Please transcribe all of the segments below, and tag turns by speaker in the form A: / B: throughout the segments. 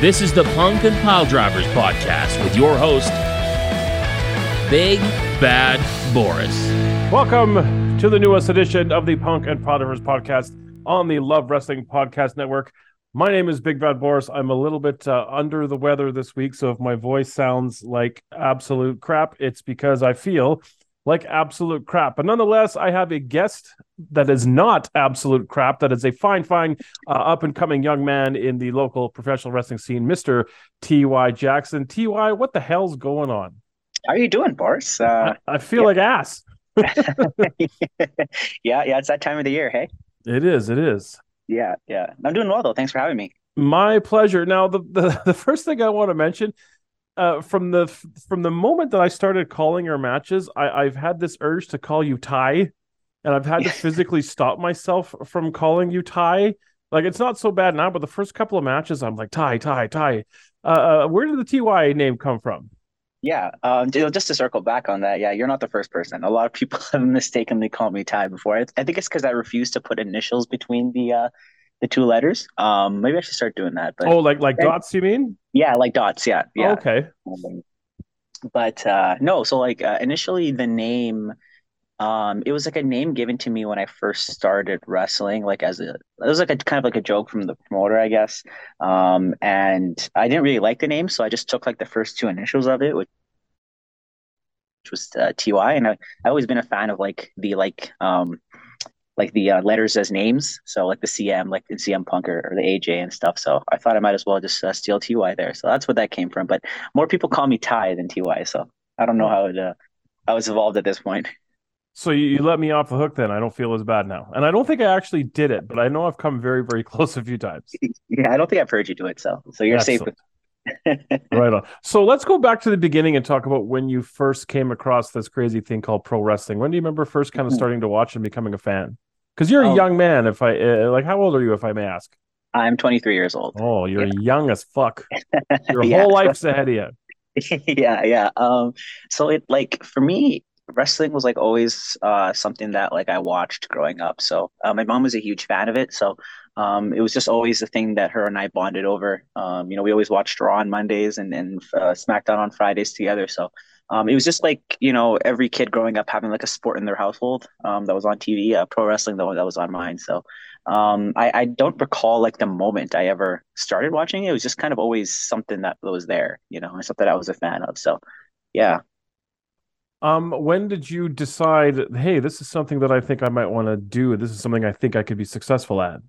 A: This is the Punk and Pile Drivers podcast with your host, Big Bad Boris.
B: Welcome to the newest edition of the Punk and Pile Drivers podcast on the Love Wrestling Podcast Network. My name is Big Bad Boris. I'm a little bit uh, under the weather this week, so if my voice sounds like absolute crap, it's because I feel like absolute crap. But nonetheless, I have a guest that is not absolute crap. That is a fine, fine, uh, up and coming young man in the local professional wrestling scene, Mister T.Y. Jackson. T.Y., what the hell's going on?
C: How are you doing, Boris? Uh,
B: I, I feel yeah. like ass.
C: yeah, yeah, it's that time of the year. Hey,
B: it is. It is.
C: Yeah, yeah. I'm doing well though. Thanks for having me.
B: My pleasure. Now, the the, the first thing I want to mention uh, from the from the moment that I started calling your matches, I, I've had this urge to call you Ty, and I've had to physically stop myself from calling you Ty. Like it's not so bad now, but the first couple of matches, I'm like Ty, Ty, Ty. Uh, uh, where did the Ty name come from?
C: Yeah, um, just to circle back on that, yeah, you're not the first person. A lot of people have mistakenly called me Ty before. I, I think it's because I refuse to put initials between the uh, the two letters. Um, maybe I should start doing that. But
B: oh, like like dots, you mean?
C: Yeah, like dots. Yeah, yeah.
B: Oh, okay.
C: Um, but uh, no, so like uh, initially the name, um, it was like a name given to me when I first started wrestling. Like as a, it was like a kind of like a joke from the promoter, I guess. Um, and I didn't really like the name, so I just took like the first two initials of it, which was uh, TY, and I I always been a fan of like the like um like the uh, letters as names. So like the CM, like the CM Punk or, the AJ and stuff. So I thought I might as well just uh, steal TY there. So that's what that came from. But more people call me Ty than TY. So I don't know how it uh, how evolved at this point.
B: So you, you let me off the hook then. I don't feel as bad now. And I don't think I actually did it, but I know I've come very, very close a few times.
C: Yeah, I don't think I've heard you do it. So so you're Excellent.
B: safe. right on. So let's go back to the beginning and talk about when you first came across this crazy thing called pro wrestling. When do you remember first kind of mm-hmm. starting to watch and becoming a fan? Because you're a oh. young man. If I uh, like, how old are you, if I may ask?
C: I'm 23 years old.
B: Oh, you're yeah. young as fuck. Your yeah. whole life's ahead of you.
C: yeah, yeah. Um, so it like for me, wrestling was like always uh something that like I watched growing up. So uh, my mom was a huge fan of it. So um, it was just always the thing that her and I bonded over. Um, you know, we always watched Raw on Mondays and and uh, SmackDown on Fridays together. So um, it was just like you know every kid growing up having like a sport in their household um, that was on TV. Uh, pro wrestling though that was on mine. So um, I, I don't recall like the moment I ever started watching it. It was just kind of always something that was there, you know, something I was a fan of. So yeah.
B: Um, when did you decide? Hey, this is something that I think I might want to do. This is something I think I could be successful at.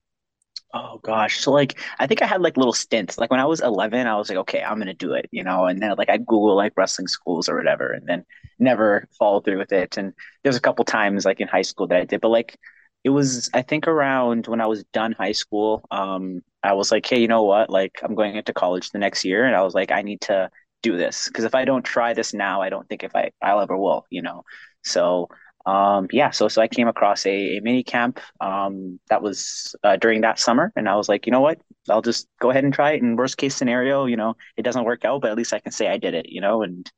C: Oh gosh. So like I think I had like little stints. Like when I was 11, I was like, okay, I'm going to do it, you know, and then like I Google like wrestling schools or whatever and then never follow through with it. And there's a couple times like in high school that I did, but like it was I think around when I was done high school, um I was like, hey, you know what? Like I'm going into college the next year and I was like I need to do this because if I don't try this now, I don't think if I I'll ever will, you know. So um, yeah, so so I came across a, a mini camp um, that was uh, during that summer, and I was like, you know what, I'll just go ahead and try it. And worst case scenario, you know, it doesn't work out, but at least I can say I did it, you know. And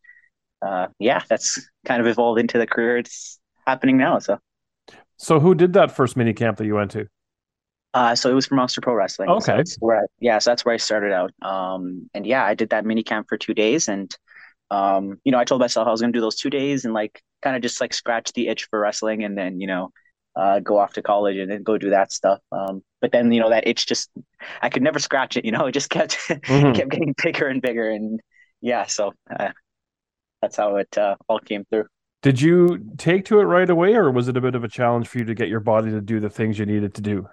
C: uh, yeah, that's kind of evolved into the career it's happening now. So,
B: so who did that first mini camp that you went to?
C: Uh, so it was for Monster Pro Wrestling.
B: Okay,
C: so where I, yeah, so that's where I started out. Um, and yeah, I did that mini camp for two days, and um, you know, I told myself I was going to do those two days and like kind of just like scratch the itch for wrestling and then, you know, uh, go off to college and then go do that stuff. Um, but then, you know, that itch just, I could never scratch it, you know, it just kept, mm-hmm. kept getting bigger and bigger. And yeah, so uh, that's how it uh, all came through.
B: Did you take to it right away or was it a bit of a challenge for you to get your body to do the things you needed to do?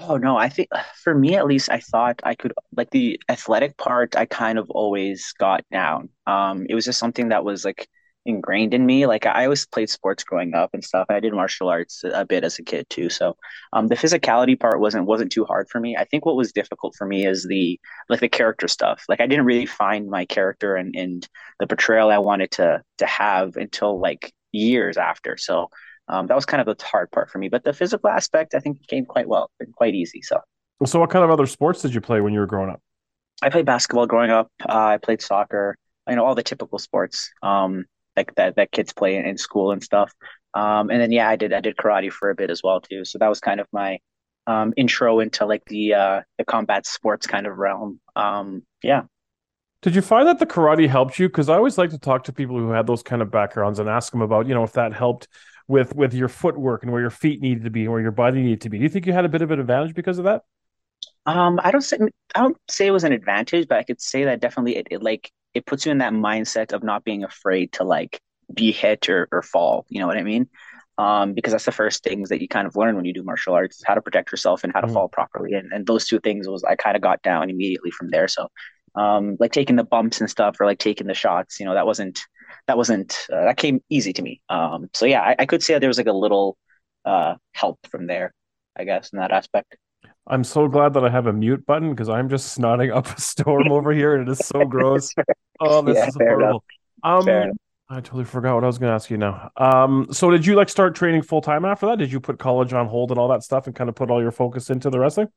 C: Oh no, I think for me at least, I thought I could like the athletic part. I kind of always got down. Um, it was just something that was like ingrained in me. Like I always played sports growing up and stuff. I did martial arts a bit as a kid too. So um, the physicality part wasn't wasn't too hard for me. I think what was difficult for me is the like the character stuff. Like I didn't really find my character and and the portrayal I wanted to to have until like years after. So um, that was kind of the hard part for me. But the physical aspect, I think, came quite well, and quite easy. So,
B: so what kind of other sports did you play when you were growing up?
C: I played basketball growing up. Uh, I played soccer. You know, all the typical sports um, like that that kids play in, in school and stuff. Um, and then yeah, I did I did karate for a bit as well too. So that was kind of my um, intro into like the uh, the combat sports kind of realm. Um, yeah.
B: Did you find that the karate helped you? Because I always like to talk to people who had those kind of backgrounds and ask them about, you know, if that helped with with your footwork and where your feet needed to be and where your body needed to be. Do you think you had a bit of an advantage because of that?
C: Um, I don't say I don't say it was an advantage, but I could say that definitely it, it like it puts you in that mindset of not being afraid to like be hit or, or fall. You know what I mean? Um, because that's the first things that you kind of learn when you do martial arts, how to protect yourself and how to mm. fall properly. And, and those two things was I kind of got down immediately from there. So um, like taking the bumps and stuff or like taking the shots, you know, that wasn't that wasn't uh, that came easy to me. Um, so yeah, I, I could say there was like a little uh, help from there, I guess, in that aspect.
B: I'm so glad that I have a mute button because I'm just snotting up a storm over here and it is so gross. Oh, this yeah, is horrible. Um, I totally forgot what I was going to ask you now. Um, so did you like start training full time after that? Did you put college on hold and all that stuff and kind of put all your focus into the wrestling?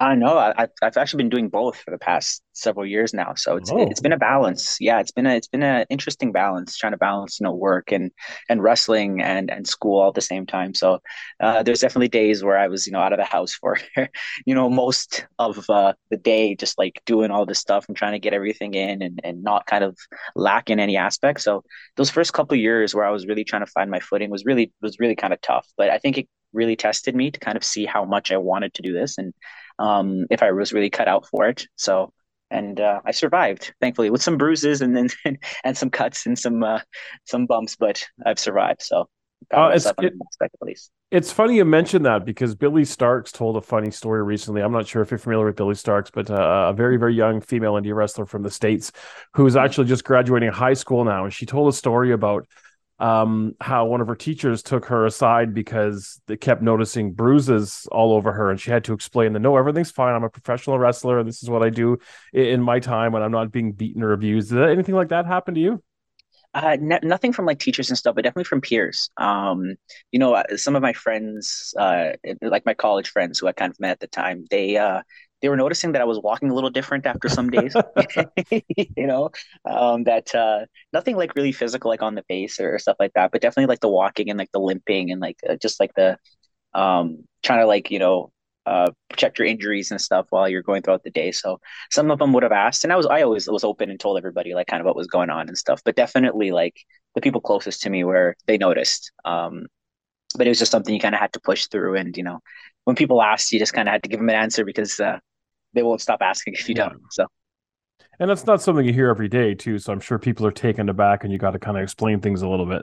C: I know. I, I've actually been doing both for the past several years now, so it's oh. it's been a balance. Yeah, it's been a it's been an interesting balance trying to balance you know work and and wrestling and and school all at the same time. So uh, there's definitely days where I was you know out of the house for you know most of uh, the day, just like doing all this stuff and trying to get everything in and and not kind of lack in any aspect. So those first couple years where I was really trying to find my footing was really was really kind of tough, but I think it really tested me to kind of see how much I wanted to do this and um, if I was really cut out for it. So, and uh, I survived, thankfully, with some bruises and then and some cuts and some uh, some bumps, but I've survived. So,
B: uh, it's, it, it's funny you mentioned that because Billy Starks told a funny story recently. I'm not sure if you're familiar with Billy Starks, but uh, a very, very young female indie wrestler from the States who's mm-hmm. actually just graduating high school now. And she told a story about um, how one of her teachers took her aside because they kept noticing bruises all over her, and she had to explain that no, everything's fine. I'm a professional wrestler. and This is what I do in my time when I'm not being beaten or abused. Did anything like that happen to you?
C: Uh, nothing from like teachers and stuff, but definitely from peers. Um, you know, uh, some of my friends, uh, like my college friends who I kind of met at the time, they uh, they were noticing that I was walking a little different after some days. you know, um, that uh, nothing like really physical, like on the face or, stuff like that, but definitely like the walking and like the limping and like uh, just like the um, trying to like you know uh, protect your injuries and stuff while you're going throughout the day. So some of them would have asked, and I was I always was open and told everybody like kind of what was going on and stuff. But definitely like the people closest to me where they noticed. Um, but it was just something you kind of had to push through, and you know when people asked, you just kind of had to give them an answer because uh, they won't stop asking if you don't. So,
B: and that's not something you hear every day too. So I'm sure people are taken aback, and you got to kind of explain things a little bit.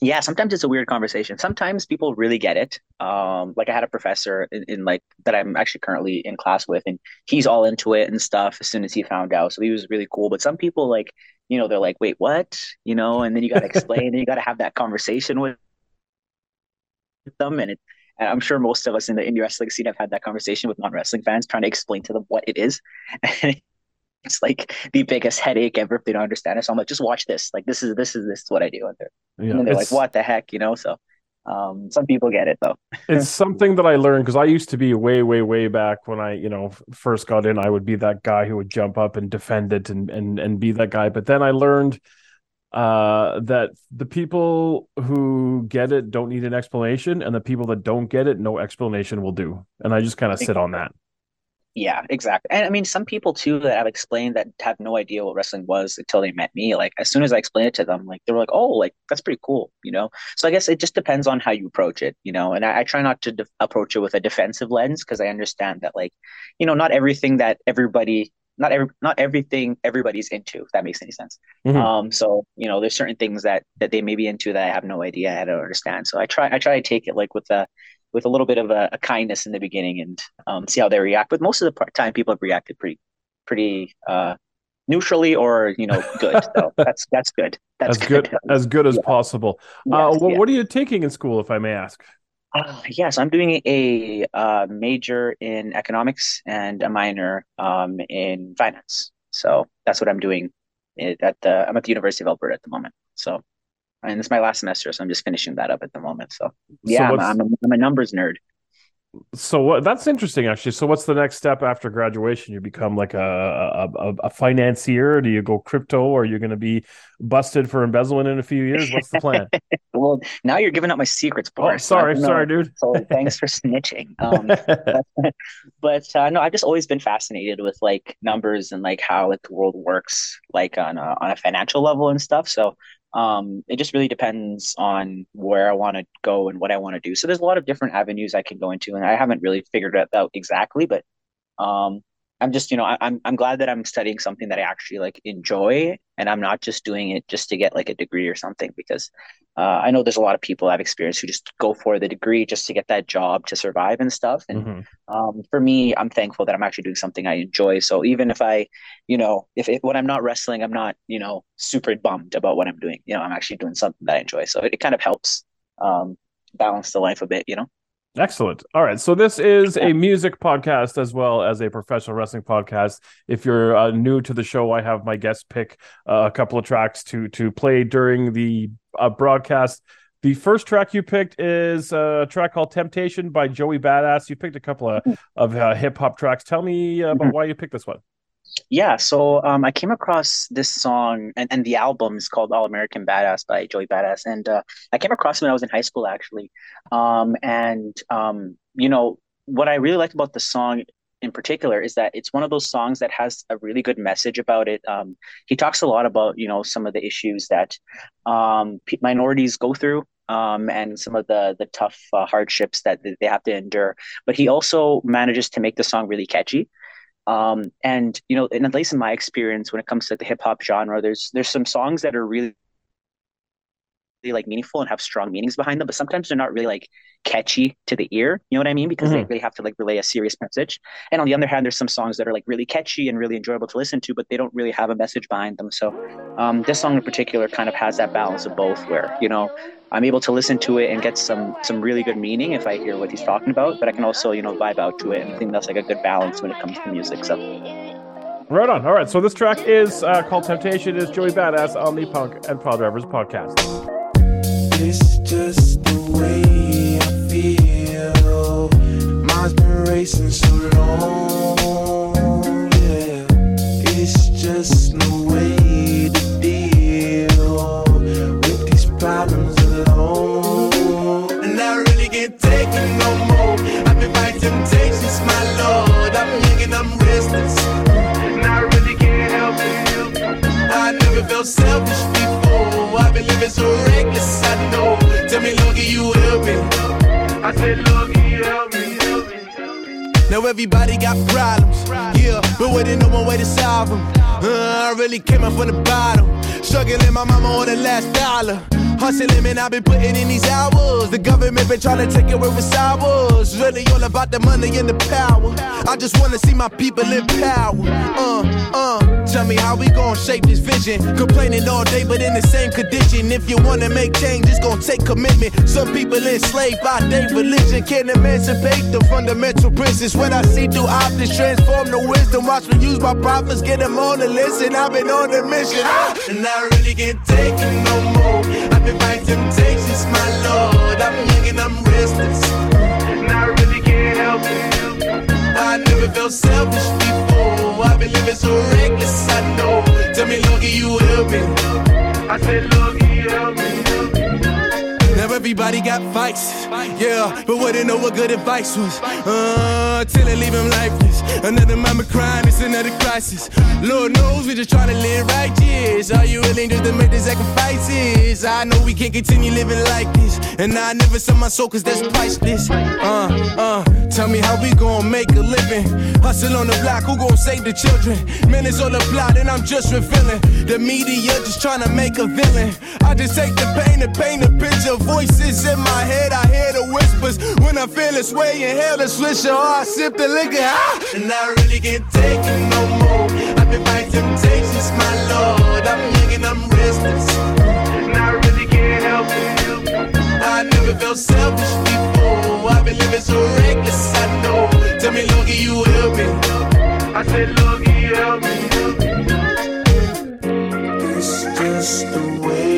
C: Yeah, sometimes it's a weird conversation. Sometimes people really get it. Um, like I had a professor in, in like that I'm actually currently in class with, and he's all into it and stuff. As soon as he found out, so he was really cool. But some people like, you know, they're like, "Wait, what?" You know, and then you got to explain, and you got to have that conversation with them, and it and I'm sure most of us in the indie wrestling scene have had that conversation with non-wrestling fans, trying to explain to them what it is. it's like the biggest headache ever if they don't understand it. So I'm like, just watch this. Like this is this is this is what I do. And they're, yeah, and they're like, what the heck, you know? So um, some people get it though.
B: it's something that I learned because I used to be way, way, way back when I, you know, first got in. I would be that guy who would jump up and defend it and and and be that guy. But then I learned uh that the people who get it don't need an explanation and the people that don't get it no explanation will do and i just kind of sit on that
C: yeah exactly and i mean some people too that i've explained that have no idea what wrestling was until they met me like as soon as i explained it to them like they were like oh like that's pretty cool you know? So i guess it just depends on how you approach it you know? And i, I try not to de- approach it with a defensive lens because i understand that like you know not everything that everybody not every not everything everybody's into if that makes any sense. Mm-hmm. um so you know there's certain things that that they may be into that i have no idea i don't understand so i try i try to take it like with a with a little bit of a, a kindness in the beginning and um, see how they react but most of the time people have reacted pretty pretty uh neutrally or you know good so that's that's good
B: that's as good, good as good as yeah. possible uh, yes, well, yeah. what are you taking in school if i may ask
C: uh, yes, I'm doing a uh, major in economics and a minor um, in finance. So that's what I'm doing at the. I'm at the University of Alberta at the moment. So, and it's my last semester, so I'm just finishing that up at the moment. So, yeah, so I'm, I'm, a, I'm a numbers nerd.
B: So what? That's interesting, actually. So what's the next step after graduation? You become like a a, a financier? Do you go crypto? Or you're you going to be busted for embezzlement in a few years? What's the plan?
C: well, now you're giving up my secrets, Boris.
B: Oh, sorry, sorry, dude.
C: so thanks for snitching. Um, but, but uh, no, I've just always been fascinated with like numbers and like how like the world works, like on a on a financial level and stuff. So um, it just really depends on where I want to go and what I want to do. So there's a lot of different avenues I can go into, and I haven't really figured it out exactly, but um, I'm just, you know, I, I'm I'm glad that I'm studying something that I actually like enjoy, and I'm not just doing it just to get like a degree or something. Because uh, I know there's a lot of people I've experienced who just go for the degree just to get that job to survive and stuff. And mm-hmm. um, for me, I'm thankful that I'm actually doing something I enjoy. So even if I, you know, if it, when I'm not wrestling, I'm not, you know, super bummed about what I'm doing. You know, I'm actually doing something that I enjoy. So it, it kind of helps um, balance the life a bit. You know.
B: Excellent. All right. So this is a music podcast as well as a professional wrestling podcast. If you're uh, new to the show, I have my guest pick uh, a couple of tracks to to play during the uh, broadcast. The first track you picked is a track called "Temptation" by Joey Badass. You picked a couple of of uh, hip hop tracks. Tell me about mm-hmm. why you picked this one.
C: Yeah, so um, I came across this song, and, and the album is called All American Badass by Joey Badass. And uh, I came across it when I was in high school, actually. Um, and, um, you know, what I really liked about the song in particular is that it's one of those songs that has a really good message about it. Um, he talks a lot about, you know, some of the issues that um, minorities go through um, and some of the the tough uh, hardships that they have to endure. But he also manages to make the song really catchy. Um, and you know, and at least in my experience, when it comes to the hip hop genre, there's there's some songs that are really like meaningful and have strong meanings behind them, but sometimes they're not really like catchy to the ear. You know what I mean? Because mm-hmm. they really have to like relay a serious message. And on the other hand, there's some songs that are like really catchy and really enjoyable to listen to, but they don't really have a message behind them. So um, this song in particular kind of has that balance of both, where you know I'm able to listen to it and get some some really good meaning if I hear what he's talking about, but I can also you know vibe out to it. And I think that's like a good balance when it comes to music. So.
B: Right on. All right. So this track is uh, called Temptation. Is Joey Badass on the Punk and Pile Drivers podcast.
D: It's just the way I feel. Mine's been racing so long. Yeah, it's just no way temptations, my lord. I'm young and I'm restless. And I really can't help it. I never felt selfish before. I've been living so reckless. I know. Tell me, Loki, you help me. I said, Loki, help me. Now everybody got problems, yeah, but waiting know one way to solve them. Uh, I really came up from the bottom, struggling my mama on the last dollar. Hustling, man, I've been putting in these hours. The government been trying to take it away with ours. Really all about the money and the power. I just wanna see my people in power. Uh, uh, tell me how we gon' shape this vision. Complaining all day, but in the same condition. If you wanna make change, it's gon' take commitment. Some people enslaved by their religion can't emancipate the fundamental principles. When I see through optics, transform the wisdom. Watch me use my prophets, get them on the list, and I've been on the mission. And I really can't take it no more. I've been fighting temptations, my lord. I'm young and I'm restless. And I really can't help it. I never felt selfish before. I've been living so reckless, I know. Tell me, Lord, you help me? I said, Lord, help me? Everybody got fights, yeah, but wouldn't know what good advice was. Uh, till it leave him lifeless. Another mama crying, it's another crisis. Lord knows we just trying to live righteous. Are you willing just to make the sacrifices? I know we can't continue living like this, and I never sell my soul cause that's priceless. Uh, uh, tell me how we gon' make a living. Hustle on the block, who gon' save the children? Minutes on the plot, and I'm just revealing. The media just trying to make a villain. I just take the pain and paint a picture voices in my head, I hear the whispers. When I feel it sway, inhale the swisher, or I sip the liquor. Ah! And I really can't take it no more. I've been fighting temptations, my lord. I'm young I'm restless. And I really can't help it. I never felt selfish before. I've been living so reckless, I know. Tell me, Loki, you help me. I said, Loki, help me. It's just the way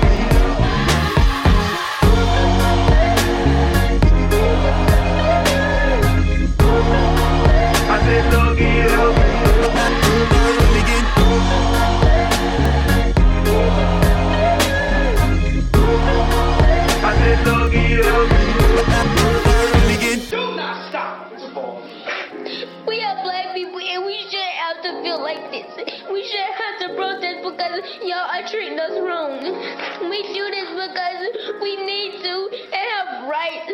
E: because y'all are treating us wrong. We do this because we need to and have rights.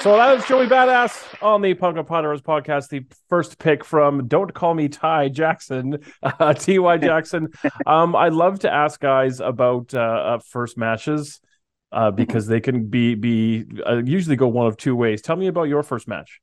B: So that is Joey Badass on the Punk and Pile Drivers podcast. The first pick from Don't Call Me Ty Jackson, uh, T.Y. Jackson. um, I'd love to ask guys about uh, uh, first matches uh, because they can be be uh, usually go one of two ways. Tell me about your first match.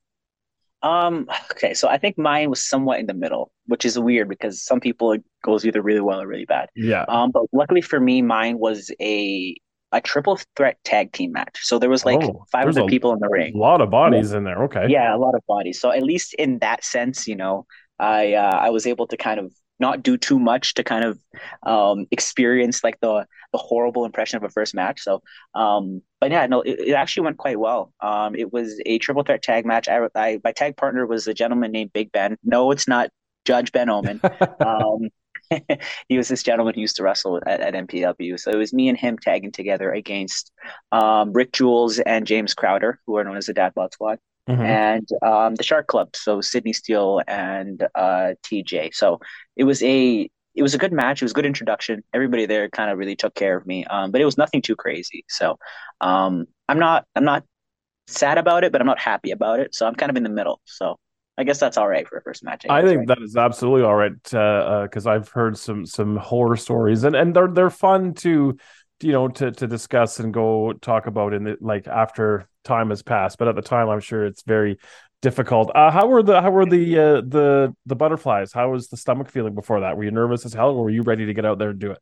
C: Um, okay, so I think mine was somewhat in the middle, which is weird because some people it goes either really well or really bad.
B: Yeah.
C: Um, but luckily for me, mine was a a triple threat tag team match. So there was like
B: Oh,
C: 500
B: there's
C: people in the ring.
B: A lot of bodies in there. Okay.
C: Yeah, a lot of bodies. So at least in that sense, you know, I uh, I was able to kind of not do too much to kind of um, experience like the the horrible impression of a first match. So, um, but yeah, no, it, it actually went quite well. Um, it was a triple threat tag match. I, I my tag partner was a gentleman named Big Ben. No, it's not Judge Ben Omen. um, he was this gentleman who used to wrestle at, at MPW. So it was me and him tagging together against um, Rick Jules and James Crowder, who are known as the Dad Bod Squad
B: Mhm.
C: and um, the Shark Club, so Sydney Steele and uh, TJ. So it was a it was a good match. It was a good introduction. Everybody there kind of really took care of me, um, but it was nothing too crazy. So um, I'm not I'm not sad about it, but I'm not happy about it. So I'm kind of in the middle. So I guess that's all right for a first match.
B: I
C: guess,
B: think
C: right?
B: that is absolutely all right because I've heard some some horror stories and and they're they're fun to you know to to discuss and go talk about in the like after time has passed. But at the time, I'm sure it's very difficult. Uh, how were the how were the uh, the the butterflies? How was the stomach feeling before that? Were you nervous as hell, or were you ready to get out there and do it?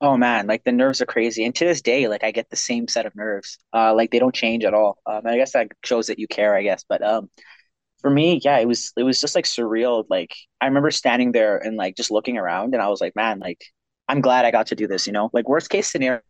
C: Oh man, like the nerves are crazy. And to this day, like I get the same set of nerves. Uh like they don't change at all. Um and I guess that shows that you care, I guess. But um for me, yeah, it was it was just like surreal. Like I remember standing there and like just looking around and I was like, man, like I'm glad I got to do this, you know? Like worst case scenario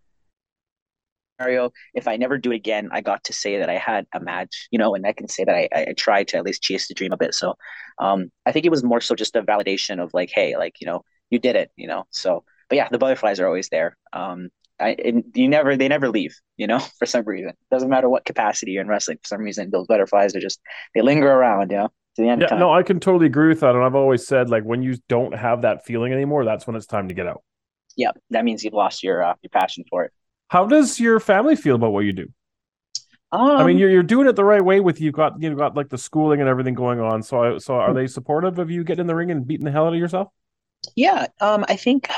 C: if I never do it again, I got to say that I had a match, you know, and I can say that I, I tried to at least chase the dream a bit. So um I think it was more so just a validation of like, hey, like, you know, you did it, you know. So but yeah, the butterflies are always there. Um, I and you never they never leave, you know, for some reason. Doesn't matter what capacity you're in wrestling. For some reason, those butterflies are just they linger around, you know, to the end
B: Yeah, no, I can totally agree with that. And I've always said like when you don't have that feeling anymore, that's when it's time to get out.
C: Yeah, that means you've lost your uh, your passion for it.
B: How does your family feel about what you do?
C: Um,
B: I mean, you're you're doing it the right way with you've got you know got like the schooling and everything going on. So I, so are they supportive of you getting in the ring and beating the hell out of yourself?
C: Yeah, um, I think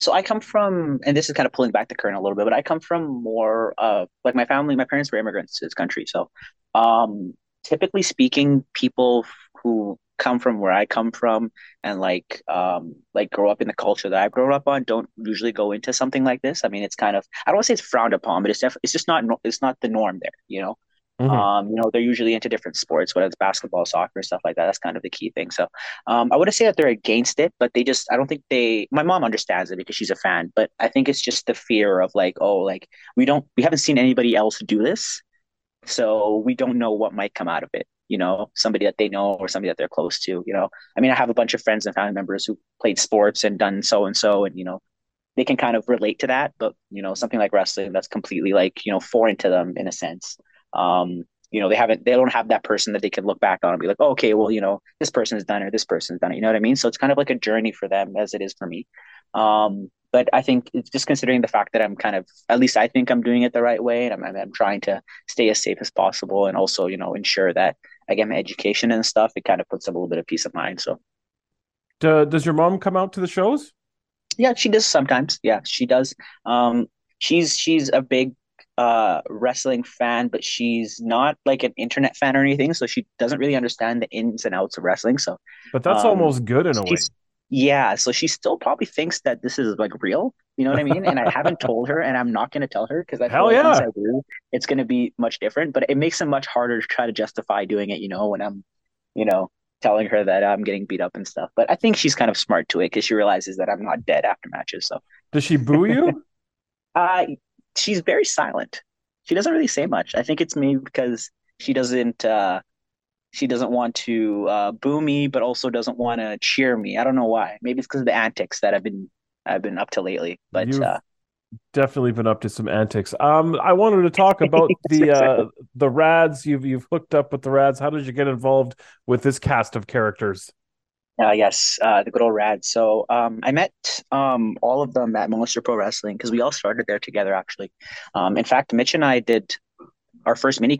C: so. I come from, and this is kind of pulling back the curtain a little bit, but I come from more uh, like my family. My parents were immigrants to this country, so um, typically speaking, people who come from where I come from and like um like grow up in the culture that I've grown up on don't usually go into something like this. I mean, it's kind of I don't want to say it's frowned upon, but it's def- it's just not it's not the norm there, you know.
B: Mhm.
C: Um, you know, they're usually into different sports, whether it's basketball, soccer, stuff like that. That's kind of the key thing. So, um, I wouldn't say that they're against it, but they just, I don't think they, my mom understands it because she's a fan, but I think it's just the fear of like, oh, like we don't, we haven't seen anybody else do this. So we don't know what might come out of it. You know, somebody that they know or somebody that they're close to, you know, I mean, I have a bunch of friends and family members who played sports and done so and so, and, you know, they can kind of relate to that, but, you know, something like wrestling that's completely like, you know, foreign to them in a sense. Um you know they haven't they don't have that person that they can look back on and be like oh, okay well you know this person has done it this person's done it. You know what i mean? So it's kind of like a journey for them as it is for me. Um but i think it's just considering the fact that i'm kind of at least i think i'm doing it the right way and i'm, I'm trying to stay as safe as possible and also you know ensure that i get my education and stuff it kind of puts a little bit of peace of mind so
B: Do- does your mom come out to the shows?
C: Yeah, she does sometimes. Yeah, she does. Um, she's she's a big uh wrestling fan, but she's not like an internet fan or anything, so she doesn't really understand the ins and outs of wrestling. So
B: But that's
C: Um,
B: almost good in a way.
C: Yeah, so she still probably thinks that this is like real. You know what I mean? And I haven't told her, and I'm not going to tell her because I
B: Hell
C: feel like once
B: yeah.
C: I do, it's going to be much different. But it makes it much harder to try to justify doing it. You know, when I'm, you know, telling her that I'm getting beat up and stuff. But I think she's kind of smart to it because she realizes that I'm not dead after matches. So,
B: Does she boo you?
C: uh, she's very silent. She doesn't really say much. I think it's me because she doesn't. uh she doesn't want to uh, boo me, but also doesn't want to cheer me. I don't know why. Maybe it's because of the antics that I've been I've been up to lately. But
B: You've
C: uh,
B: definitely been up to some antics. Um, I wanted to talk about the uh the Rads. You've you've hooked up with the Rads. How did you get involved with this cast of characters?
C: uh, yes, uh, the good old Rad. So um, I met um, all of them at Monster Pro Wrestling because we all started there together. Actually, um, in fact, Mitch and I did our first mini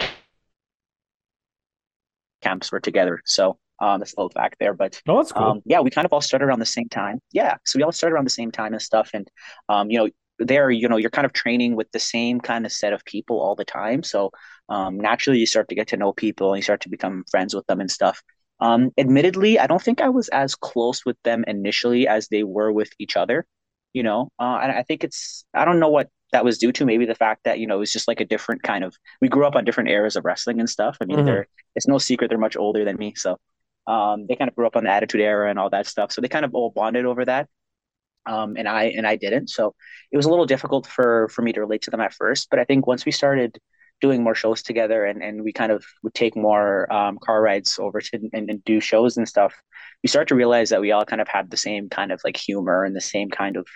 C: camps were together. So um, that's a little fact there. But
B: Oh, that's cool.
C: Um, yeah, we kind of all started around the same time. Yeah, so we all started around the same time and stuff. And um, you know, there, you know, you're kind of training with the same kind of set of people all the time. So um, naturally, you start to get to know people and you start to become friends with them and stuff. Um, admittedly, I don't think I was as close with them initially as they were with each other. You know, uh, and I think it's I don't know what that was due to. Maybe the fact that you know it was just like a different kind of. We grew up on different eras of wrestling and stuff. I mean,
B: Mhm.
C: they're it's no secret they're much older than me, so um, they kind of grew up on the Attitude Era and all that stuff. So they kind of all bonded over that. Um, and I and I didn't. So it was a little difficult for for me to relate to them at first. But I think once we started doing more shows together and, and we kind of would take more um, car rides over to and, and do shows and stuff, we start to realize that we all kind of had the same kind of like humor and the same kind of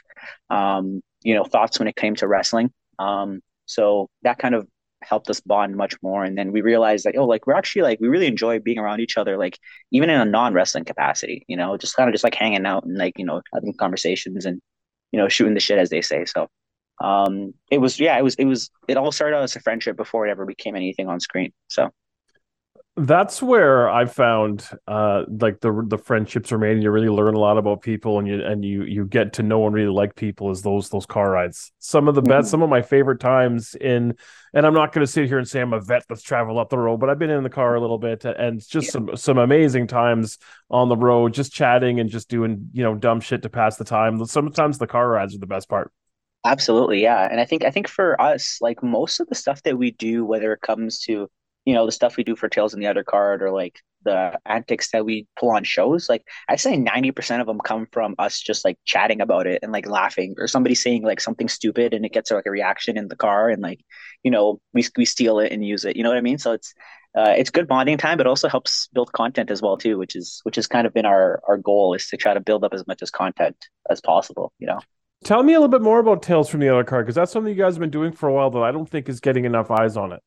C: um, you know thoughts when it came to wrestling. Um, so that kind of helped us bond much more. And then we realized that oh, like we're actually like we really enjoy being around each other, like even in a non wrestling capacity. You know, just kind of just like hanging out and like you know having conversations and you know shooting the shit as they say. So um it was yeah it was it was it all started out as a friendship before it ever became anything on screen so
B: That's where I found uh like the the friendships are made and you really learn a lot about people and you and you you get to know and really like people is those those car rides. Some of the best,
C: Mhm.
B: some of my favorite times in and I'm not going to sit here and say I'm a vet that's traveled up the road, but I've been in the car a little bit and just
C: Yeah.
B: some some amazing times on the road just chatting and just doing, you know, dumb shit to pass the time. Sometimes the car rides are the best part.
C: Absolutely, yeah. And I think I think for us, like most of the stuff that we do, whether it comes to, you know, the stuff we do for Tales in the Other Card or like the antics that we pull on shows, like I'd say 90% of them come from us just like chatting about it and like laughing or somebody saying like something stupid and it gets like a reaction in the car and like, you know, we we steal it and use it. You know what I mean? So it's uh, it's good bonding time, but also helps build content as well too, which is which has kind of been our our goal is to try to build up as much as content as possible, you know.
B: Tell me a little bit more about Tales from the Other Card because that's something you guys have been doing for a while that I don't think is getting enough eyes on it.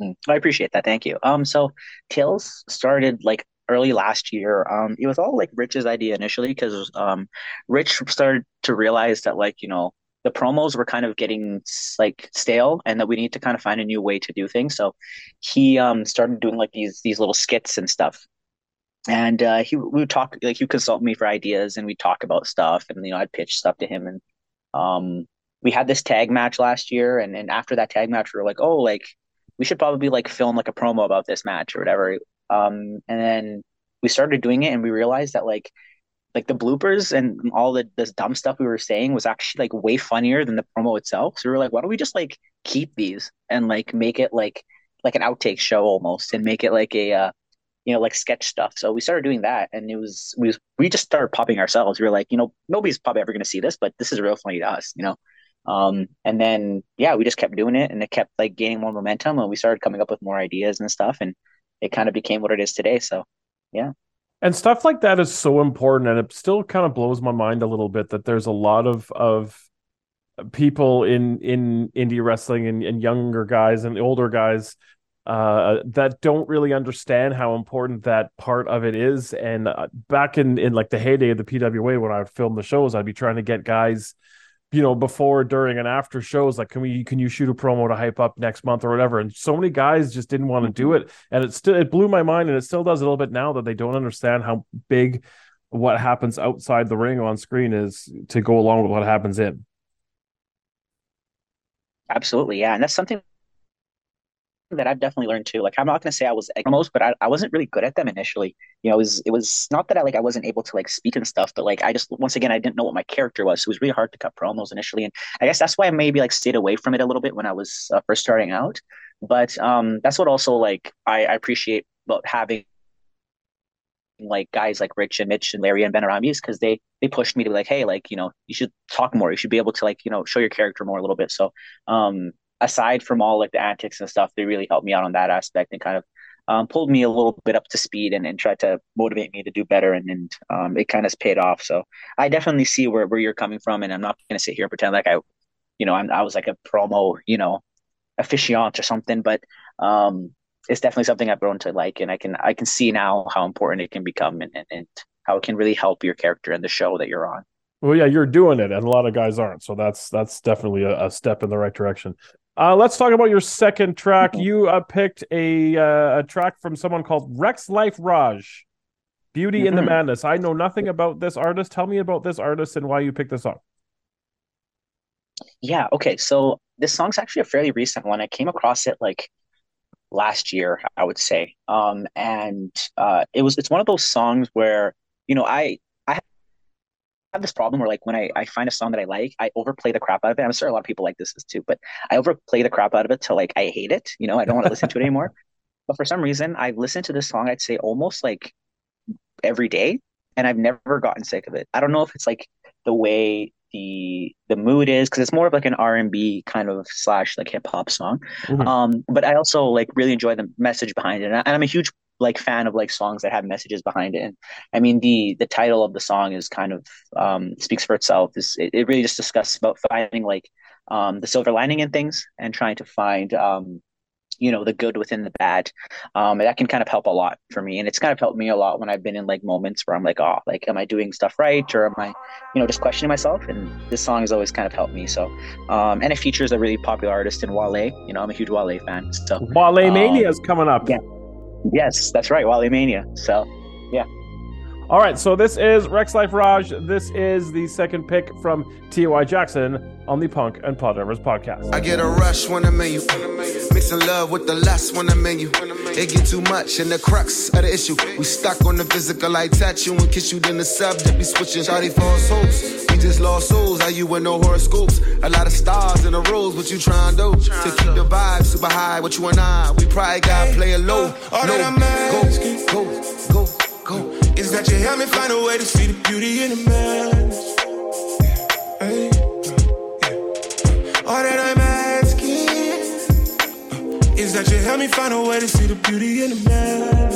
C: Mhm. I appreciate that. Thank you. Um, so Tales started like early last year. Um, it was all like Rich's idea initially because um, Rich started to realize that like you know the promos were kind of getting like stale and that we need to kind of find a new way to do things. So he um started doing like these these little skits and stuff. And uh, he we would talk like he would consult me for ideas and we'd talk about stuff and you know I'd pitch stuff to him and um we had this tag match last year and and after that tag match we were like oh like we should probably like film like a promo about this match or whatever. Um, and then we started doing it and we realized that like like the bloopers and all the this dumb stuff we were saying was actually like way funnier than the promo itself. So we were like, why don't we just like keep these and like make it like like an outtake show almost and make it like a uh you know like sketch stuff. So we started doing that and it was we we just started popping ourselves. We were like, you know, nobody's probably ever gonna see this, but this is real funny to us, you know. Um, and then yeah, we just kept doing it and it kept like gaining more momentum and we started coming up with more ideas and stuff and it kind of became what it is today. So yeah.
B: And stuff like that is so important, and it still kind of blows my mind a little bit that there's a lot of of people in in indie wrestling and, and younger guys and older guys uh, that don't really understand how important that part of it is. And uh, back in in like the heyday of the PWA, when I would film the shows, I'd be trying to get guys you know, before, during, and after shows, like, can we, can you shoot a promo to hype up next month or whatever? And so many guys just didn't want to do mm-hmm. it, and it still it blew my mind, and it still does a little bit now that they don't understand how big what happens outside the ring on screen is to go along with what happens in.
C: absolutely, yeah. And that's something that I've definitely learned too. Like I'm not gonna say I was like most, but I, I wasn't really good at them initially. You know, it was it was not that I like I wasn't able to like speak and stuff, but like I just once again I didn't know what my character was. So it was really hard to cut promos initially, and I guess that's why I maybe like stayed away from it a little bit when I was uh, first starting out. But um, that's what also like I, I appreciate about having like guys like Rich and Mitch and Larry and Ben Benaramis because they they pushed me to be like, hey, like you know, you should talk more. You should be able to like you know show your character more a little bit. So um, aside from all like the antics and stuff, they really helped me out on that aspect and kind of um, pulled me a little bit up to speed and, and tried to motivate me to do better. And, and um, it kind of paid off. So I definitely see where, where you're coming from. And I'm not going to sit here and pretend like I, you know, I'm, I was like a promo, you know, officiant or something, but um, it's definitely something I've grown to like. And I can, I can see now how important it can become and, and, and how it can really help your character and the show that you're on.
B: Well, yeah, you're doing it, and a lot of guys aren't. So that's that's definitely a, a step in the right direction. Uh, let's talk about your second track. You uh, picked a uh, a track from someone called Rexx Life Raj, "Beauty in the
C: Mhm.
B: Madness." I know nothing about this artist. Tell me about this artist and why you picked this song.
C: Yeah, okay. So this song's actually a fairly recent one. I came across it like last year, I would say. Um, and uh, it was it's one of those songs where, you know, I have this problem where like when I, I find a song that I like, I overplay the crap out of it. I'm sure a lot of people like this too, but I overplay the crap out of it till like I hate it. You know, I don't want to listen to it anymore. But for some reason, I've listened to this song, I'd say almost like every day, and I've never gotten sick of it. I don't know if it's like the way the the mood is because it's more of like an R&B kind of slash like hip hop song.
B: Mhm.
C: Um, but I also like really enjoy the message behind it, and, I, and I'm a huge like fan of like songs that have messages behind it. And I mean the the title of the song is kind of um speaks for itself. Is it, it really just discusses about finding like um the silver lining in things and trying to find um you know the good within the bad um that can kind of help a lot for me and it's kind of helped me a lot when i've been in like moments where i'm like oh like am i doing stuff right or am i you know just questioning myself and this song has always kind of helped me so um and it features a really popular artist in wale you know i'm a huge wale fan so
B: Wale Mania is coming up.
C: yeah. yes that's right wale mania so
B: All right, so this is Rexx Life Raj. This is the second pick from T.Y. Jackson on the Punk and Pile Drivers podcast.
F: I get a rush when I'm in you. Mixing love with the lust when I'm in you. It get too much and the crux of the issue. We stuck on the physical, I touch you and kiss you, then the subject be switching. Shawty false hopes. We just lost souls, how you with no horoscopes. A lot of stars in the rules, what you trying to do? To keep the vibe super high, what you and I, we probably got play it low.
D: All
F: no,
D: that I'm
F: go, go, go, go.
D: Is that you help me find a way to see the beauty in the. Hey. All that I'm asking uh, is that you help me find a way to see the beauty in the madness.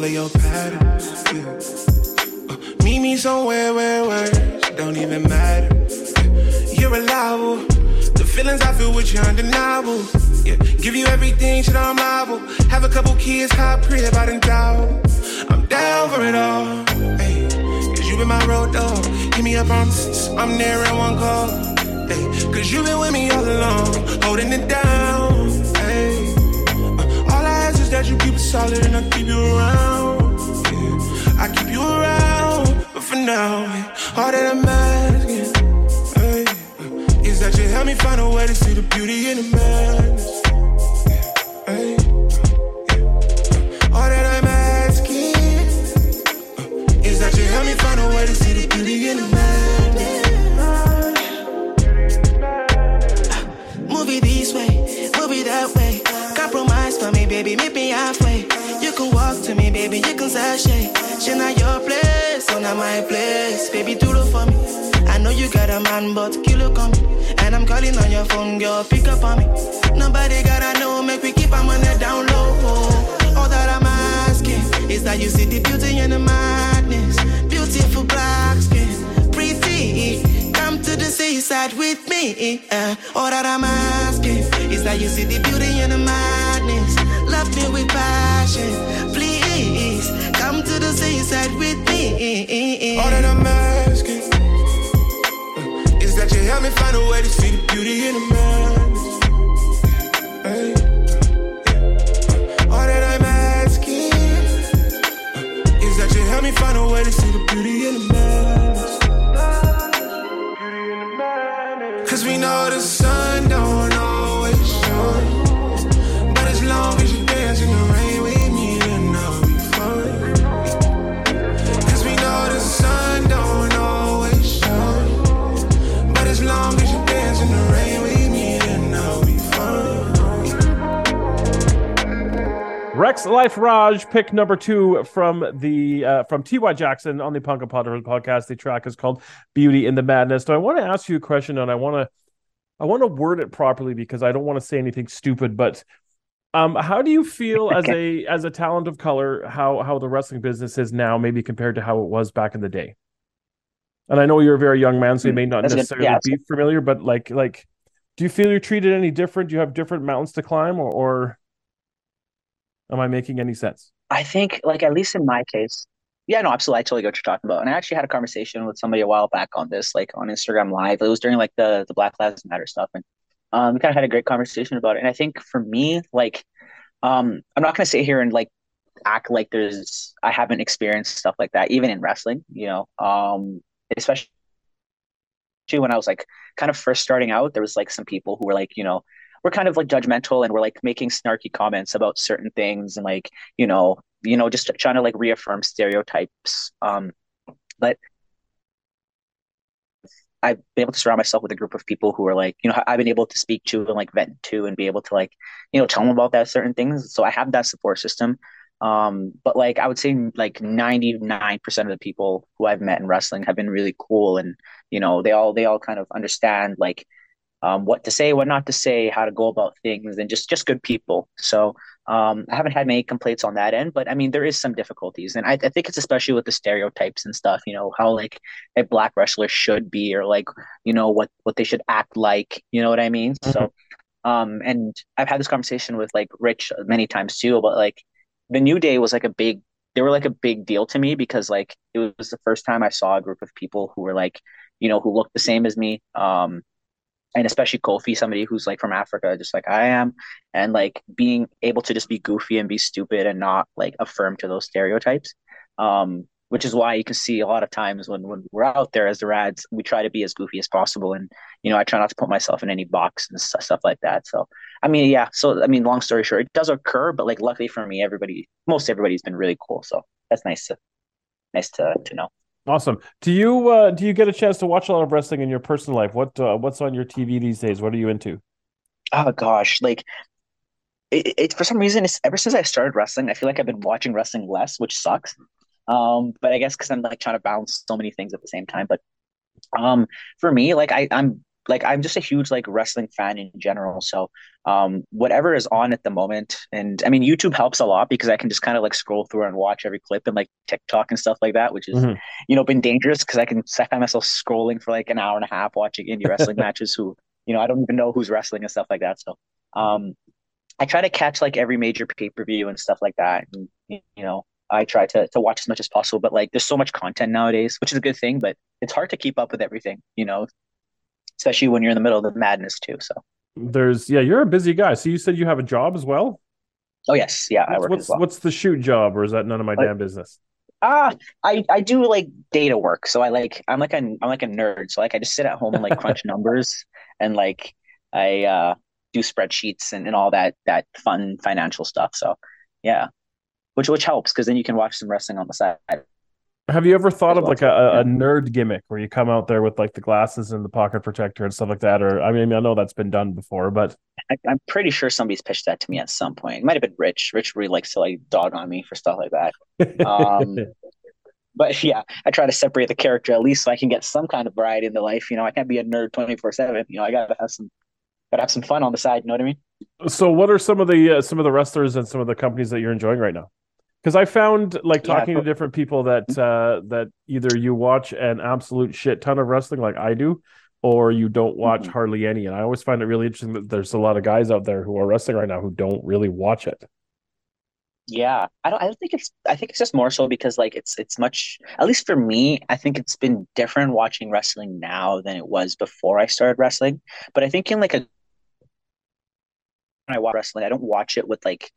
D: All of your patterns. Yeah. Uh, meet me somewhere where words don't even matter. You're reliable. The feelings I feel with you undeniable. Yeah. Give you everything, shit, I'm liable. Have a couple kids, hot crib, I done doubt. I'm down for it all. Hey. Cause you been my road dog. Hit me up on I'm there in one call. Hey. Cause you been with me all along, holding it down. You keep it solid and I keep you around. Yeah. I keep you around, but for now, all that I'm asking is that you help me find a way to see the beauty in the madness.
G: Baby, you can sashay. She not your place, so not my place. Baby, do it for me. I know you got a man, but kilo come. And I'm calling on your phone, girl, pick up on me. Nobody gotta know, make we keep our money down low. All that I'm asking is that you see the beauty in the madness. Beautiful black skin, pretty. Come to the seaside with me. Uh, all that I'm asking is that you see the beauty in the madness. Love me with passion. Come to the seaside with me.
F: All that I'm asking uh, is that you help me find a way to see the beauty in the madness. Hey. All that I'm asking uh, is that you help me find a way to see the beauty in the madness.
B: Rexx Life Raj, pick number two from the uh, from T.Y. Jackson on the Punk and Pile Drivers podcast. The track is called "Beauty in the Madness." So I want to ask you a question, and I want to I want to word it properly because I don't want to say anything stupid. But um, how do you feel as a as a talent of color how how the wrestling business is now, maybe compared to how it was back in the day? And I know you're a very young man, so you may not
C: That's good.
B: necessarily
C: Yeah,
B: be familiar, but like like, do you feel you're treated any different? Do you have different mountains to climb, or, or am I making any sense?
C: I think, like, at least in my case, yeah, no, absolutely. I totally get what you're talking about. And I actually had a conversation with somebody a while back on this, like on Instagram Live. It was during like the the Black Lives Matter stuff, and um, we kind of had a great conversation about it. And I think for me, like, um, I'm not gonna sit here and like act like there's I haven't experienced stuff like that, even in wrestling, you know, um, especially when I was like kind of first starting out, there was like some people who were like, you know, we're kind of like judgmental and we're like making snarky comments about certain things and like, you know, you know, just trying to like reaffirm stereotypes. Um, but I've been able to surround myself with a group of people who are like, you know, I've been able to speak to and like vent to and be able to like, you know, tell them about that certain things. So I have that support system. Um, but like I would say like 99% of the people who I've met in wrestling have been really cool and, you know, they all they all kind of understand like um, what to say, what not to say, how to go about things, and just just good people. So um, I haven't had many complaints on that end, but I mean there is some difficulties, and I, I think it's especially with the stereotypes and stuff. You know how like a black wrestler should be, or like you know what what they should act like. You know what I mean? So, um, and I've had this conversation with like Rich many times too about like the New Day was like a big. They were like a big deal to me because like it was the first time I saw a group of people who were like, you know, who looked the same as me. Um, and especially Kofi, somebody who's like from Africa, just like I am, and like being able to just be goofy and be stupid and not like affirm to those stereotypes. Um, which is why you can see a lot of times when, when we're out there as the Rads, we try to be as goofy as possible. And, you know, I try not to put myself in any box and stuff like that. So, I mean, yeah. So, I mean, long story short, it does occur, but like, luckily for me, everybody, most everybody's been really cool. So that's nice to, nice to, to know.
B: Awesome. Do you uh, do you get a chance to watch a lot of wrestling in your personal life? What uh, what's on your TV these days? What are you into?
C: Oh gosh, like it, it for some reason it's ever since I started wrestling, I feel like I've been watching wrestling less, which sucks. Um, but I guess because I'm like trying to balance so many things at the same time. But um, for me, like I, I'm like I'm just a huge like wrestling fan in general. So um, whatever is on at the moment, and I mean YouTube helps a lot because I can just kind of like scroll through and watch every clip and like TikTok and stuff like that, which is
B: Mhm.
C: you know been dangerous because I can I find myself scrolling for like an hour and a half watching indie wrestling matches. Who you know I don't even know who's wrestling and stuff like that. So um, I try to catch like every major pay per view and stuff like that. And you know, I try to to watch as much as possible. But like, there's so much content nowadays, which is a good thing. But it's hard to keep up with everything. You know, especially when you're in the middle of the madness too. So,
B: There's yeah, you're a busy guy. So you said you have a job as well.
C: oh yes, yeah, I
B: What's
C: work
B: what's,
C: as well.
B: what's the shoot job, or is that none of my
C: Like-
B: damn business?
C: Ah, I I do like data work. So I like I'm like a I'm like a nerd. So like I just sit at home and like crunch numbers and like I uh do spreadsheets and, and all that that fun financial stuff. So yeah. Which which helps because then you can watch some wrestling on the side.
B: Have you ever thought of like a, a, nerd gimmick where you come out there with like the glasses and the pocket protector and stuff like that? Or I mean, I know that's been done before, but
C: I, I'm pretty sure somebody's pitched that to me at some point. It might have been Rich. Rich really likes to like dog on me for stuff like that. Um, but yeah, I try to separate the character at least so I can get some kind of variety in the life. You know, I can't be a nerd 24 seven. You know, I gotta have some, gotta have some fun on the side. You know what I mean?
B: so what are some of the uh, some of the wrestlers and some of the companies that you're enjoying right now? Because I found like
C: Yeah,
B: talking to different people that uh, that either you watch an absolute shit ton of wrestling like I do, or you don't watch
C: Mhm.
B: hardly any. And I always find it really interesting that there's a lot of guys out there who are wrestling right now who don't really watch it.
C: Yeah, I don't. I don't think it's. I think it's just more so because like it's it's much. At least for me, I think it's been different watching wrestling now than it was before I started wrestling. But I think in like a when I watch wrestling, I don't watch it with like.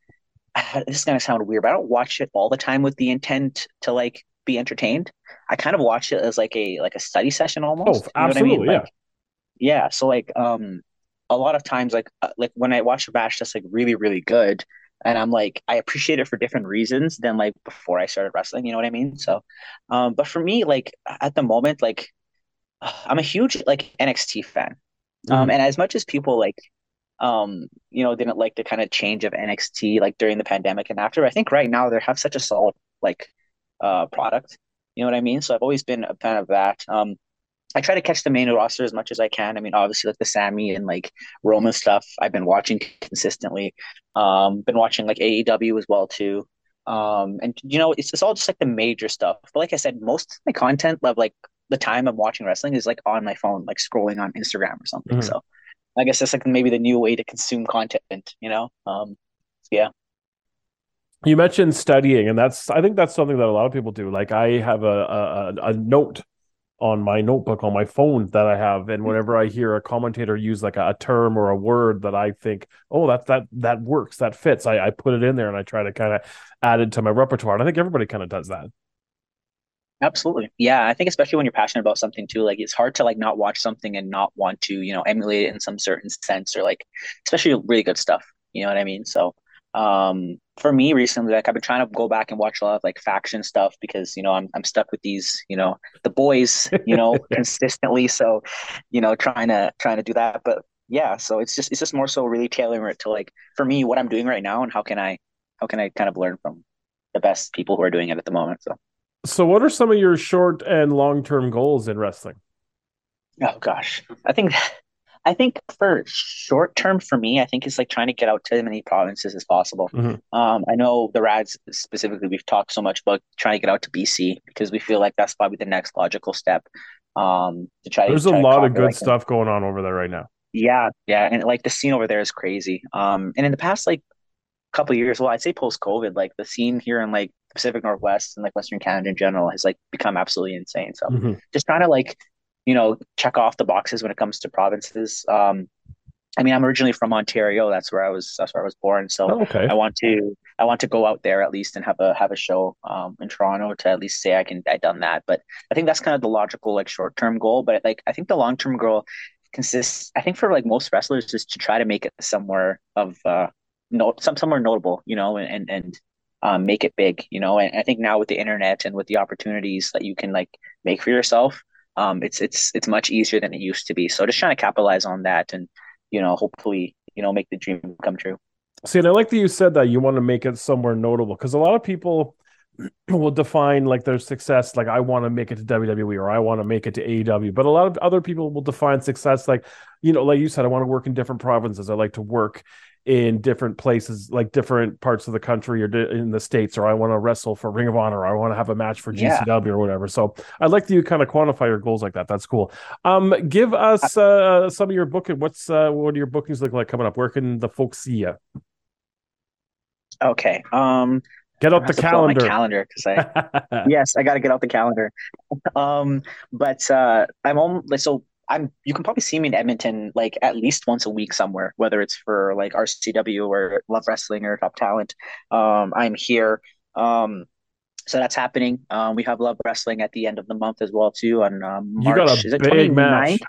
C: This is gonna sound weird, but I don't watch it all the time with the intent to like be entertained. I kind of watch it as like a like a study session almost.
B: Oh,
C: You know what I mean?
B: absolutely, yeah.
C: Yeah. So like um a lot of times like uh, like when I watch a match that's like really really good and I'm like I appreciate it for different reasons than like before I started wrestling, you know what I mean? So um but for me like at the moment like I'm a huge like NXT fan. Um
B: Mhm.
C: and as much as people like um you know didn't like the kind of change of NXT like during the pandemic and after, I think right now they have such a solid like uh product. You know what I mean? So I've always been a fan of that. Um I try to catch the main roster as much as I can. I mean, obviously, like the Sami and like Roman stuff, I've been watching consistently. Um, been watching like AEW as well too. Um, and you know, it's it's all just like the major stuff. But like I said, most of my content of like the time I'm watching wrestling is like on my phone, like scrolling on Instagram or something.
B: Mhm.
C: So I guess that's like maybe the new way to consume content, you know? Um, yeah.
B: You mentioned studying, and that's I think that's something that a lot of people do. Like I have a a, a note on my notebook on my phone that I have, and whenever I hear a commentator use like a, a term or a word that I think, oh, that that that works, that fits, I, I put it in there and I try to kind of add it to my repertoire. And I think everybody kind of does that.
C: Absolutely. Yeah, I think especially when you're passionate about something too, like it's hard to like not watch something and not want to, you know, emulate it in some certain sense or like especially really good stuff. You know what I mean? So um for me recently, like I've been trying to go back and watch a lot of like faction stuff because, you know, I'm I'm stuck with these, you know, the boys, you know, consistently. So, you know, trying to trying to do that. But yeah, so it's just it's just more so really tailoring it to like for me what I'm doing right now and how can I how can I kind of learn from the best people who are doing it at the moment. So
B: So, what are some of your short and long term goals in wrestling?
C: Oh gosh. I think I think for short term for me, I think it's like trying to get out to as many provinces as possible.
B: Mhm.
C: Um, I know the Rads specifically, we've talked so much about trying to get out to BC because we feel like that's probably the next logical step. Um, to try
B: There's
C: to
B: a
C: try to
B: lot of good
C: like,
B: stuff going on over there right now.
C: yeah, yeah, and like the scene over there is crazy. Um, and in the past like couple of years, well, I'd say post COVID, like the scene here in like Pacific Northwest and like Western Canada in general has like become absolutely insane. So
B: Mhm.
C: just trying to like, you know, check off the boxes when it comes to provinces. Um, I mean, I'm originally from Ontario. That's where I was. That's where I was born. So
B: Oh, okay.
C: I want to. I want to go out there at least and have a have a show um, in Toronto to at least say I can I done that. But I think that's kind of the logical like short term goal. But like I think the long term goal consists. I think for like most wrestlers is to try to make it somewhere of uh no some somewhere notable. You know, and and. and um, make it big, you know, and I think now with the internet and with the opportunities that you can like make for yourself, um, it's it's it's much easier than it used to be. So just trying to capitalize on that, and you know, hopefully, you know, make the dream come true.
B: See, and I like that you said that you want to make it somewhere notable because a lot of people will define like their success like I want to make it to WWE or I want to make it to AEW, but a lot of other people will define success like you know, like you said, I want to work in different provinces. I like to work in different places, like different parts of the country or di- in the states, or I want to wrestle for Ring of Honor, or I want to have a match for
C: Yeah.
B: GCW or whatever. So I like that you kind of quantify your goals like that. That's cool. Um, give us uh some of your booking. What's uh what do your bookings look like coming up? Where can the folks see you?
C: Okay. Um,
B: Get out the
C: to pull out my
B: calendar.
C: calendar because I yes, I got to get out the calendar. Um, but uh, I'm on so I'm you can probably see me in Edmonton like at least once a week somewhere, whether it's for like RCW or Love Wrestling or Top Talent. Um, I'm here. Um, so that's happening. Um, we have Love Wrestling at the end of the month as well too on um,
B: You
C: March.
B: got
C: is it
B: big
C: 29th?
B: match.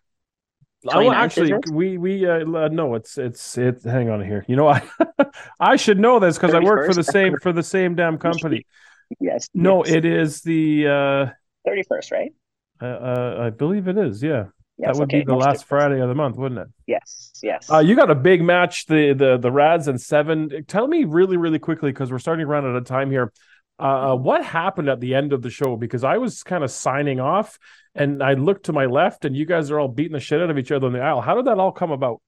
B: I,
C: 29th,
B: actually, we we uh, uh, no, it's it's it. Hang on here. You know, I I should know this because I work for the same for the same damn company.
C: Yes.
B: No,
C: yes.
B: it is the uh,
C: 31st, right?
B: uh, uh I believe it is. Yeah,
C: Yes.
B: that would
C: okay.
B: be the last
C: 31st.
B: Friday of the month, wouldn't it?
C: Yes. Yes.
B: Uh, you got a big match, the the the Rads and Seven. Tell me really, really quickly because we're starting to run out of time here. Uh, what happened at the end of the show? Because I was kind of signing off, and I looked to my left, and you guys are all beating the shit out of each other in the aisle. How did that all come about?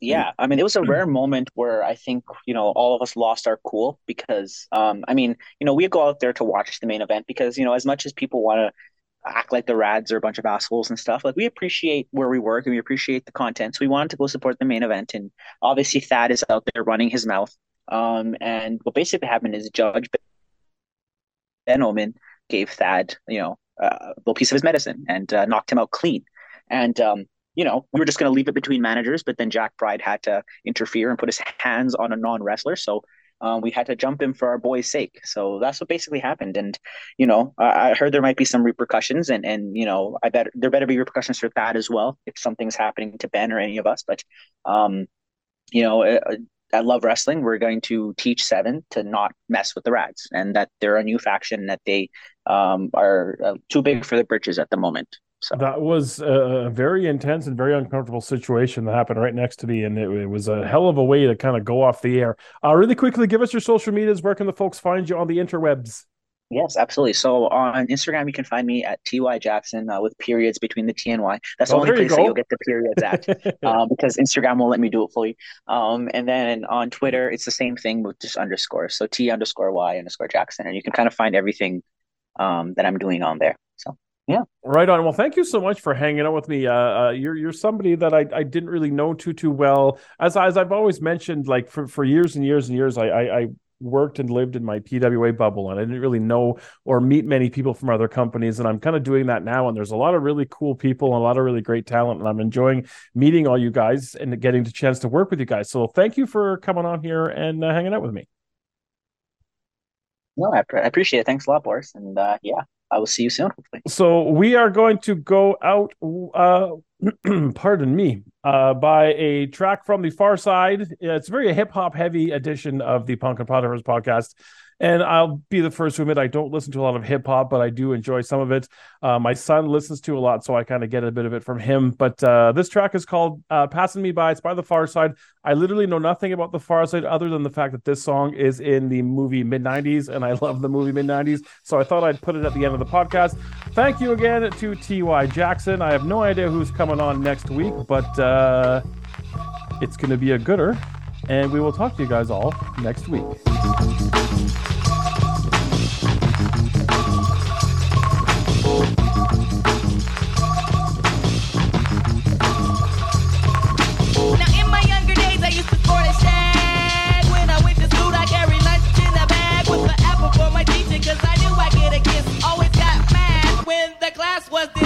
C: Yeah, I mean, it was a rare moment where I think, you know, all of us lost our cool because, um, I mean, you know, we go out there to watch the main event because, you know, as much as people want to act like the Rads are a bunch of assholes and stuff, like we appreciate where we work and we appreciate the content. So we wanted to go support the main event. And obviously, Thad is out there running his mouth. Um, and what basically happened is Judge Ben Omen gave Thad, you know, a little piece of his medicine and uh, knocked him out clean. And um, you know, we were just going to leave it between managers, but then Jack Pride had to interfere and put his hands on a non wrestler. So um, we had to jump him for our boy's sake. So that's what basically happened. And you know, I, I heard there might be some repercussions, and and you know, I bet there better be repercussions for that as well if something's happening to Ben or any of us. But um, you know. Uh, at Love Wrestling, we're going to teach Seven to not mess with the Rads, and that they're a new faction that they um, are uh, too big for the britches at the moment. So
B: That was a very intense and very uncomfortable situation that happened right next to me, and it, it was a hell of a way to kind of go off the air. Uh, really quickly, give us your social medias. Where can the folks find you on the interwebs?
C: Yes, absolutely. So on Instagram, you can find me at ty jackson uh, with periods between the T and Y. That's the
B: Oh,
C: only
B: there you
C: place that you'll get the periods at, um, because Instagram won't let me do it fully. Um, and then on Twitter, it's the same thing with just underscore. So T underscore Y underscore Jackson, and you can kind of find everything um, that I'm doing on there. So
B: Right on. Well, thank you so much for hanging out with me. Uh, uh, you're you're somebody that I, I didn't really know too too well. As as I've always mentioned, like for, for years and years and years, I, I I worked and lived in my PWA bubble, and I didn't really know or meet many people from other companies. And I'm kind of doing that now. And there's a lot of really cool people and a lot of really great talent, and I'm enjoying meeting all you guys and getting the chance to work with you guys. So thank you for coming on here and uh, hanging out with me.
C: no, I, I appreciate it. Thanks a lot, Boris. And uh, yeah, I will see you soon, hopefully.
B: So we are going to go out, uh, pardon me, uh, by a track from the Pharcyde. It's very hip hop heavy edition of the Punk and Pile Drivers podcast. And I'll be the first to admit I don't listen to a lot of hip hop, but I do enjoy some of it. Uh, my son listens to a lot, so I kind of get a bit of it from him. But uh, this track is called uh, "Passing Me By." It's by the Pharcyde. I literally know nothing about the Pharcyde other than the fact that this song is in the movie mid '90s, and I love the movie mid '90s. So I thought I'd put it at the end of the podcast. Thank you again to Ty Jackson. I have no idea who's coming on next week, but uh, it's going to be a gooder, and we will talk to you guys all next week.
H: Was.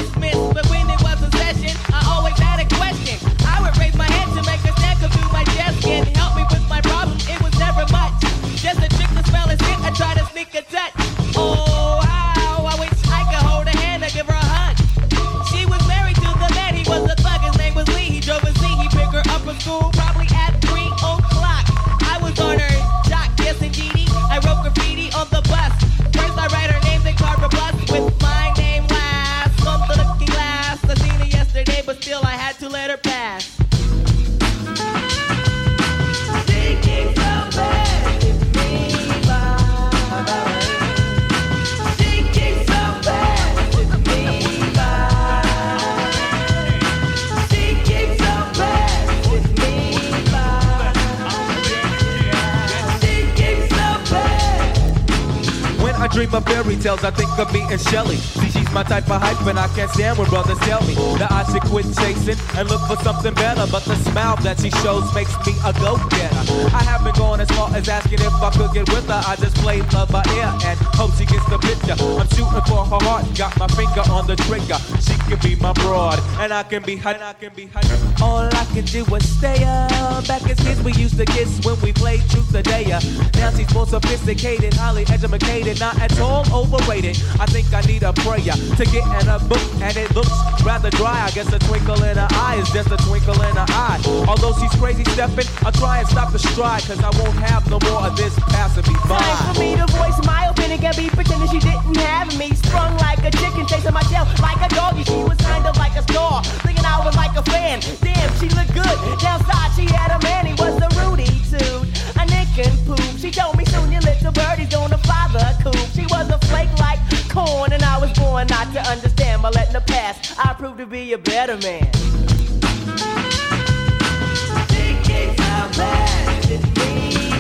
H: And
I: Shelly. See, she's my type of hype, and I can't stand when brothers tell me that I should quit chasing and look for something better. But the smile that she shows makes me a go-getter. I haven't gone as far as asking if I could get with her. I just play love by ear and hope she gets the picture. I'm shooting for her heart, got my finger on the trigger. She can be my broad, and I can be her. I can be. All I can do is stay up. Back as kids, we used to kiss when we played truth or dare. Now she's more sophisticated, highly educated, not at all overrated. I think I need a prayer to get in a book, and it looks rather dry. I guess a twinkle in her eye is just a eye. Although she's crazy stepping, I'll try and stop the stride, cause I won't have no more of this passing me by.
H: Time for me to voice my opinion. Can't be pretending she didn't have me. Sprung like a chicken, chasing my tail like a doggy. She was kind of like a star, thinking I was like a fan. Damn, she looked good. Downside, she had a man. He was a Rudy dude, a nick and poop. She told me soon your little birdie's gonna fly the coop. She was a flake like corn, and I was born not to understand. By letting the past, I proved to be a better man. So bad, it's me,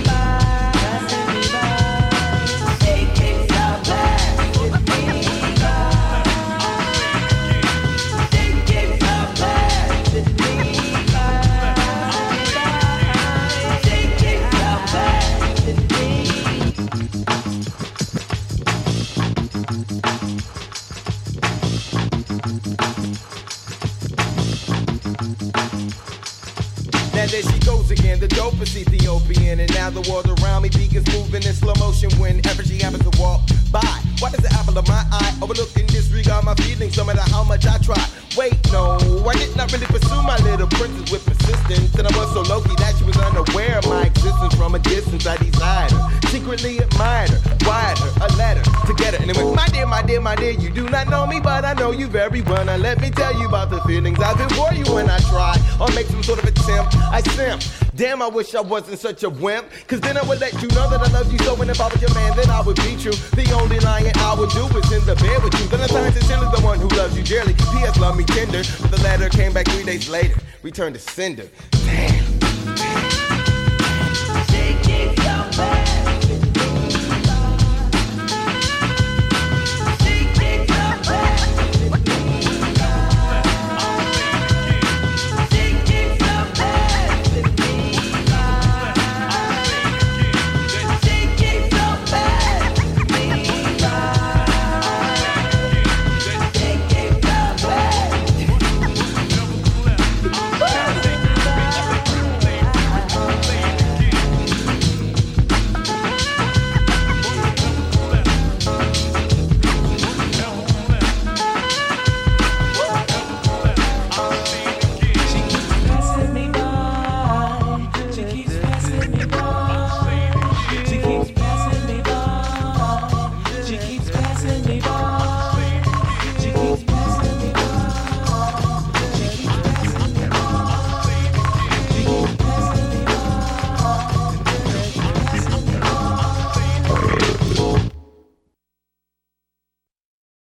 J: again. The dope dopest Ethiopian, and now the world around me begins moving in slow motion whenever she happens to walk by. Why does the apple of my eye overlook and disregard my feelings no matter how much I try? Wait, no, I did not really pursue my little princess with persistence, and I was so low that she was unaware of my existence from a distance. I desired her, secretly admired her, wired her a letter to get her, and it went, my dear, my dear, my dear, you do not know me, but I know you very well. Now let me tell you about the feelings I feel for you when I try or make some sort of attempt. I simp. Damn, I wish I wasn't such a wimp. Cause then I would let you know that I love you so. And if I was your man, then I would be true. The only lying I would do is in the bed with you. Valentine's sincerely the one who loves you dearly. P.S. Love me tender. But the letter came back three days later. Returned to sender. Damn.